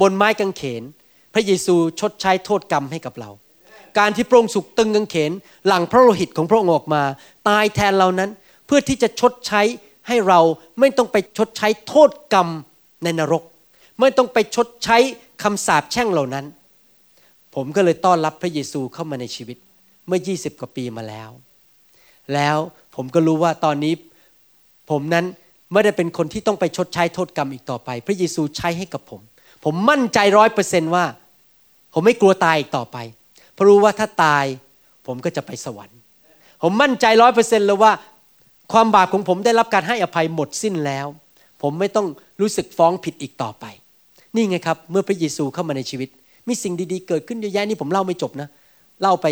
บนไม้กางเขน พระเยซูชดใช้โทษกรรมให้กับเรา การที่พระองค์สุกตึงกางเขน หลังพระโลหิตของพระองค์ออกมา ตายแทนเรานั้น เพื่อที่จะชดใช้ให้เราไม่ต้องไปชดใช้โทษกรรมในนรก ไม่ต้องไปชดใช้คำสาปแช่งเหล่านั้น ผมก็เลยต้อนรับพระเยซูเข้ามาในชีวิตเมื่อ 20 กว่าปีมาแล้ว แล้วผมก็รู้ว่าตอนนี้ผมนั้นไม่ได้เป็นคนที่ต้องไปชดใช้โทษกรรมอีกต่อไป พระเยซูใช้ให้กับผม ผมมั่นใจร้อยเปอร์เซนว่า ผมไม่กลัวตายอีกต่อไป เพราะรู้ว่าถ้าตายผมก็จะไปสวรรค์ ผมมั่นใจร้อยเปอร์เซนต์เลยว่า ความบาปของผมได้รับการให้อภัยหมดสิ้นแล้ว ผมไม่ต้องรู้สึกฟ้องผิดอีกต่อไป นี่ไงครับ เมื่อพระเยซูเข้ามาในชีวิต มีสิ่งดีๆ เกิดขึ้นเยอะแยะนี่ผมเล่าไม่จบนะ เล่าไป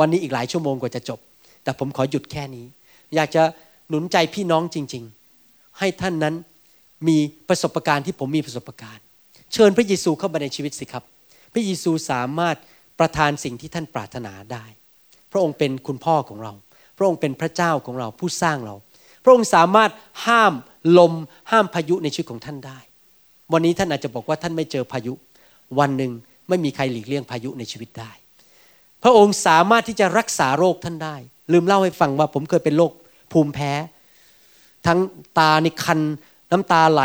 วันนี้อีกหลายชั่วโมงกว่าจะจบ แต่ผมขอหยุดแค่นี้ อยากจะหนุนใจพี่น้องจริง ๆ ให้ท่านนั้นมีประสบการณ์ที่ผมมีประสบการณ์ เชิญพระเยซูเข้ามาในชีวิตสิครับ พระเยซูสามารถประทานสิ่งที่ท่านปรารถนาได้ พระองค์เป็นคุณพ่อของเรา พระองค์เป็นพระเจ้าของเราผู้สร้างเรา พระองค์สามารถห้ามลมห้ามพายุในชีวิตของท่านได้ วันนี้ท่านอาจจะบอกว่าท่านไม่เจอพายุ วันหนึ่งไม่มีใครหลีกเลี่ยงพายุในชีวิตได้ พระองค์สามารถที่จะรักษาโรคท่านได้ ลืมเล่าให้ฟังว่าผมเคยเป็นโรคภูมิแพ้ ทั้งตาในคัน น้ำตาไหล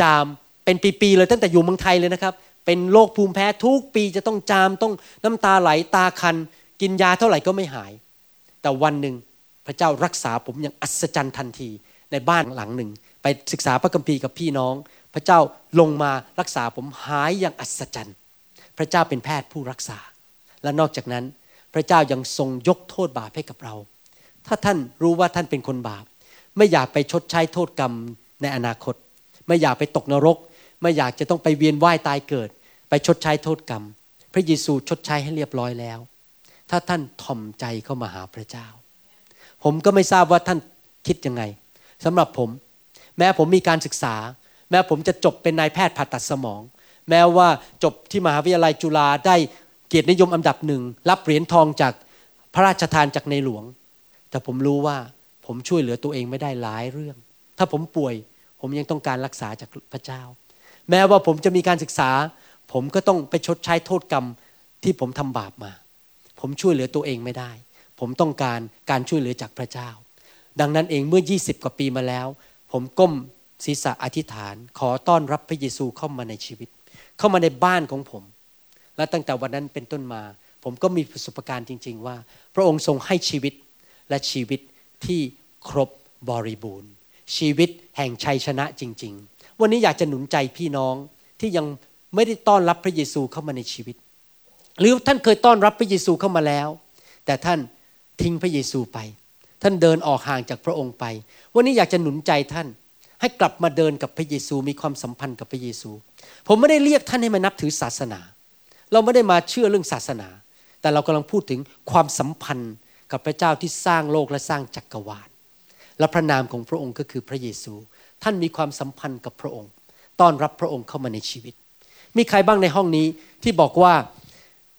จามเป็นปีๆเลยตั้งแต่อยู่เมืองไทยเลยนะครับ เป็นโรคภูมิแพ้ทุกปีจะต้องจามต้องน้ำตาไหลตาคัน กินยาเท่าไหร่ก็ไม่หาย แต่วันหนึ่งพระเจ้ารักษาผมอย่างอัศจรรย์ทันทีในบ้านหลังหนึ่ง ไปศึกษาพระคัมภีร์กับพี่น้อง พระเจ้าลงมารักษาผมหายอย่างอัศจรรย์ พระเจ้าเป็นแพทย์ผู้รักษา และนอกจากนั้น พระเจ้ายังทรงยกโทษบาปให้กับเรา ถ้าท่านรู้ว่าท่านเป็นคนบาป ไม่อยากไปชดใช้โทษกรรมในอนาคต ไม่อยากไปตกนรก ไม่อยากจะต้องไปเวียนว่ายตายเกิด ไปชดใช้โทษกรรม พระเยซูชดใช้ให้เรียบร้อยแล้ว ถ้าท่านถ่อมใจเข้ามาหาพระเจ้า ผมก็ไม่ทราบว่าท่านคิดยังไงสำหรับผม แม้ผมมีการศึกษา แม้ผมจะจบเป็นนายแพทย์ผ่าตัดสมอง แม้ว่าจบที่มหาวิทยาลัยจุฬาได้เกียรตินิยมอันดับหนึ่งรับเหรียญทองจากพระราชทานจากในหลวง แต่ผมรู้ว่าผมช่วยเหลือตัวเองไม่ได้หลายเรื่อง ถ้าผมป่วยผมยังต้องการรักษาจากพระเจ้า แม้ว่าผมจะมีการศึกษา ผมก็ต้องไปชดใช้โทษกรรมที่ผมทำบาปมา ผมช่วยเหลือตัวเองไม่ได้ ผมต้องการการช่วยเหลือจากพระเจ้า ดังนั้นเองเมื่อ 20 กว่าปีมาแล้ว ผมก้มศีรษะอธิษฐาน ขอต้อนรับพระเยซูเข้ามาในชีวิต เข้ามาในบ้านของผม และตั้งแต่วันนั้นเป็นต้นมา ผมก็มีประสบการณ์จริง ๆ ว่า พระองค์ทรงให้ชีวิตและชีวิตที่ครบบริบูรณ์ ชีวิตแห่งชัยชนะจริง ๆ วันนี้อยากจะหนุนใจพี่น้องที่ยังไม่ได้ต้อนรับพระเยซูเข้ามาในชีวิต หรือท่านเคยต้อนรับพระเยซูเข้ามาแล้ว แต่ท่านทิ้งพระเยซูไป ท่านเดินออกห่างจากพระองค์ไป วันนี้อยากจะหนุนใจท่าน ให้กลับมาเดินกับพระเยซูมีความสัมพันธ์กับพระเยซู ผมไม่ได้เรียกท่านให้มานับถือศาสนา เราไม่ได้มาเชื่อเรื่องศาสนา แต่เรากำลังพูดถึงความสัมพันธ์กับพระเจ้าที่สร้างโลกและสร้างจักรวาลและพระนามของพระองค์ก็คือพระเยซู ท่านมีความสัมพันธ์กับพระองค์ ต้อนรับพระองค์เข้ามาในชีวิต มีใครบ้างในห้องนี้ที่บอกว่า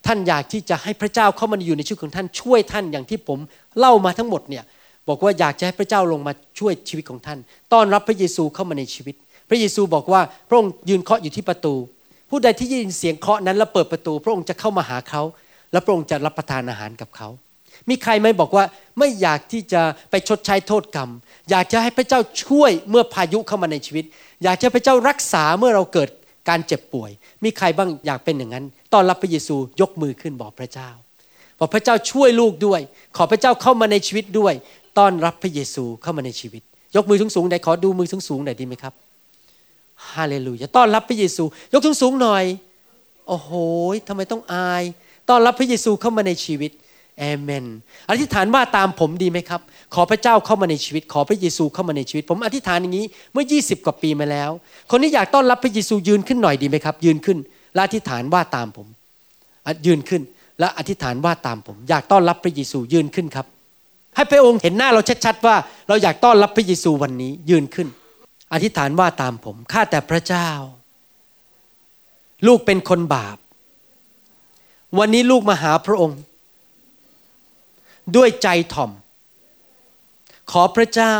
ท่านอยากที่จะให้พระเจ้าเข้ามาอยู่ในชีวิตของท่านช่วยท่านอย่างที่ผมเล่ามาทั้งหมดเนี่ยบอกว่าอยากจะให้พระเจ้าลงมาช่วยชีวิตของท่าน ต้อนรับพระเยซูเข้ามาในชีวิต พระเยซูบอกว่าพระองค์ยืนเคาะอยู่ที่ประตู ผู้ใดที่ยินเสียงเคาะนั้นแล้วเปิดประตู พระองค์จะเข้ามาหาเขา และพระองค์จะรับประทานอาหารกับเขา มีใครไหมบอกว่าไม่อยากที่จะไปชดใช้โทษกรรม อยากจะให้พระเจ้าช่วยเมื่อพายุเข้ามาในชีวิต อยากจะให้พระเจ้ารักษาเมื่อเราเกิดการเจ็บป่วย มีใครบ้างอยากเป็นอย่างนั้นตอนรับพระเยซูยกมือขึ้นบอกพระเจ้าบอกพระเจ้าช่วยลูกด้วย ขอพระเจ้าเข้ามาในชีวิตด้วยต้อนรับพระเยซูเข้ามาในชีวิต ยกมือสูงๆหน่อยขอดูมือสูงๆหน่อยดีไหมครับฮาเลลูยาต้อนรับพระเยซู ยกสูงๆหน่อย โอ้โหทำไมต้องอาย ต้อนรับพระเยซูเข้ามาในชีวิต เอเมนอธิษฐานว่าตามผมดีไหมครับ ขอพระเจ้าเข้ามาในชีวิต ขอพระเยซูเข้ามาในชีวิต ผมอธิษฐานอย่างนี้เมื่อ 20 กว่าปีมาแล้ว คนที่อยากต้อนรับพระเยซูยืนขึ้นหน่อยดีไหมครับ ยืนขึ้นและอธิษฐานว่าตามผมยืนขึ้นและอธิษฐานว่าตามผม อยากต้อนรับพระเยซูยืนขึ้นครับ ให้พระองค์เห็นหน้าเราชัดๆว่า เราอยากต้อนรับพระเยซูวันนี้ยืนขึ้น อธิษฐานว่าตามผมข้าแต่พระเจ้า ลูกเป็นคนบาป วันนี้ลูกมาหาพระองค์ ด้วยใจถ่อม ขอพระเจ้า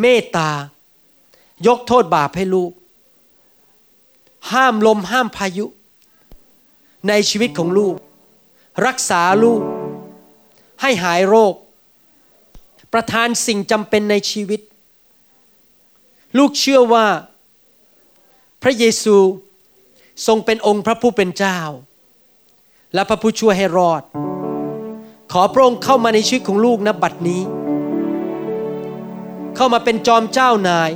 เมตตายกโทษบาปให้ลูก ห้ามลมห้ามพายุ ในชีวิตของลูก รักษาลูก ให้หายโรค ประทานสิ่งจำเป็นในชีวิต ลูกเชื่อว่า พระเยซูทรงเป็นองค์พระผู้เป็นเจ้า และพระผู้ช่วยให้รอด ขอพระองค์เข้ามาในชีวิตของลูกนะบัดนี้ เข้ามาเป็นจอมเจ้านาย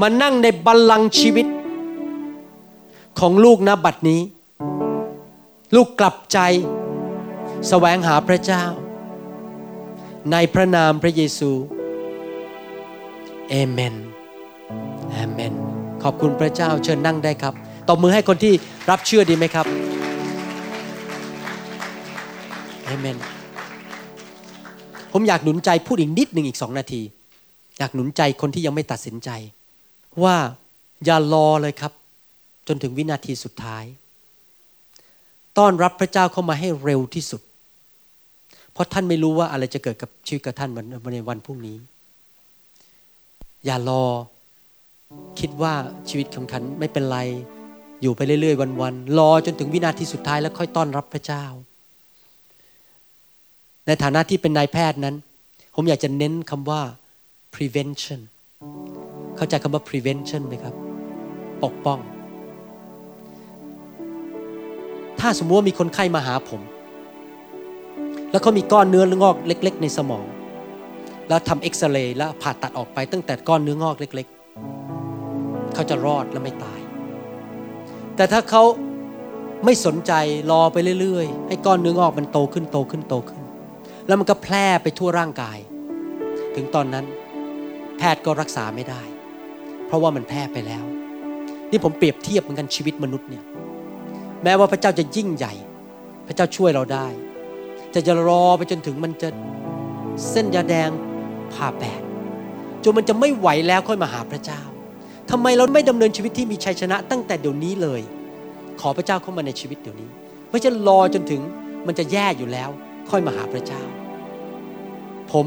มานั่งในบัลลังก์ชีวิต ของลูกนะบัดนี้ ลูกกลับใจแสวงหาพระเจ้า ในพระนามพระเยซูเอเมนเอเมน ขอบคุณพระเจ้าเชิญนั่งได้ครับ ตบมือให้คนที่รับเชื่อดีไหมครับ เอเมน ผมอยากหนุนใจพูดอีกนิดหนึ่งอีกสองนาที อยากหนุนใจคนที่ยังไม่ตัดสินใจ ว่าอย่ารอเลยครับ จนถึงวินาทีสุดท้าย ต้อนรับพระเจ้าเข้ามาให้เร็วที่สุด เพราะท่านไม่รู้ว่าอะไรจะเกิดกับชีวิตกับท่านในวันพรุ่งนี้ อย่ารอคิดว่าชีวิตของฉันไม่เป็นไร อยู่ไปเรื่อยๆ วันๆรอจนถึงวินาทีสุดท้ายแล้วค่อยต้อนรับพระเจ้า ในฐานะที่เป็นนายแพทย์นั้น ผมอยากจะเน้นคำว่า prevention เข้าใจคำว่า prevention ไหมครับ ปกป้อง ถ้าสมมติว่ามีคนไข้มาหาผม แล้วเขามีก้อนเนื้องอกเล็ก ๆ ในสมอง แล้วทำเอ็กซเรย์แล้วผ่าตัดออกไปตั้งแต่ก้อนเนื้องอกเล็ก ๆ เขาจะรอดและไม่ตาย แต่ถ้าเขาไม่สนใจรอไปเรื่อย ๆ ให้ก้อนเนื้องอกมันโตขึ้นโตขึ้นโตขึ้น แล้วมันก็แพร่ไปทั่วร่างกาย ถึงตอนนั้น แพทย์ก็รักษาไม่ได้ เพราะว่ามันแพร่ไปแล้ว นี่ผมเปรียบเทียบเหมือนกันชีวิตมนุษย์เนี่ยแม้ว่าพระเจ้าจะยิ่งใหญ่ พระเจ้าช่วยเราได้ แต่จะรอไปจนถึงมันจะเส้นยาแดงผ่าแปดจนมันจะไม่ไหวแล้วค่อยมาหาพระเจ้าทำไมเราไม่ดำเนินชีวิตที่มีชัยชนะ ตั้งแต่เดี๋ยวนี้เลย ขอพระเจ้าเข้ามาในชีวิตเดี๋ยวนี้ ไม่ใช่รอจนถึงมันจะแย่อยู่แล้ว ค่อยมาหาพระเจ้า ผม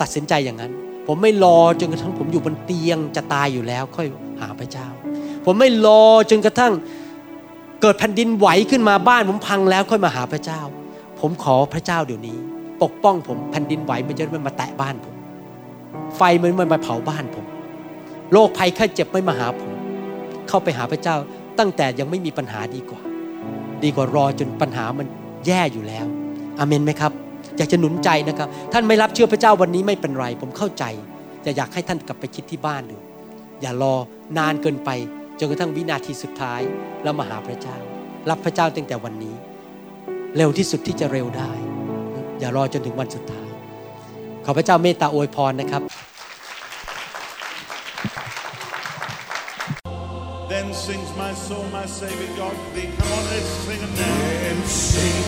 ตัดสินใจอย่างนั้น ผมไม่รอจนกระทั่งผมอยู่บนเตียงจะตายอยู่แล้ว ค่อยหาพระเจ้า ผมไม่รอจนกระทั่งเกิดแผ่นดินไหวขึ้นมาบ้านผมพังแล้วค่อยมาหาพระเจ้า ผมขอพระเจ้าเดี๋ยวนี้ ปกป้องผมแผ่นดินไหวมันจะไม่มาแตะบ้านผม ไฟมันไม่มาเผาบ้านผมโรคภัยไข้เจ็บไม่มาหาผม เข้าไปหาพระเจ้าตั้งแต่ยังไม่มีปัญหาดีกว่า ดีกว่ารอจนปัญหามันแย่อยู่แล้วอเมนไหมครับ อยากจะหนุนใจนะครับ ท่านไม่รับเชื่อพระเจ้าวันนี้ไม่เป็นไร ผมเข้าใจจะอยากให้ท่านกลับไปคิดที่บ้านดูอย่ารอนานเกินไปจนกระทั่งวินาทีสุดท้ายแล้วมาหาพระเจ้า รับพระเจ้าตั้งแต่วันนี้ เร็วที่สุดที่จะเร็วได้ อย่ารอจนถึงวันสุดท้าย ขอพระเจ้าเมตตาอวยพรนะครับ Then sings my soul, my Savior God thee. Come on, let's sing it now. And sing.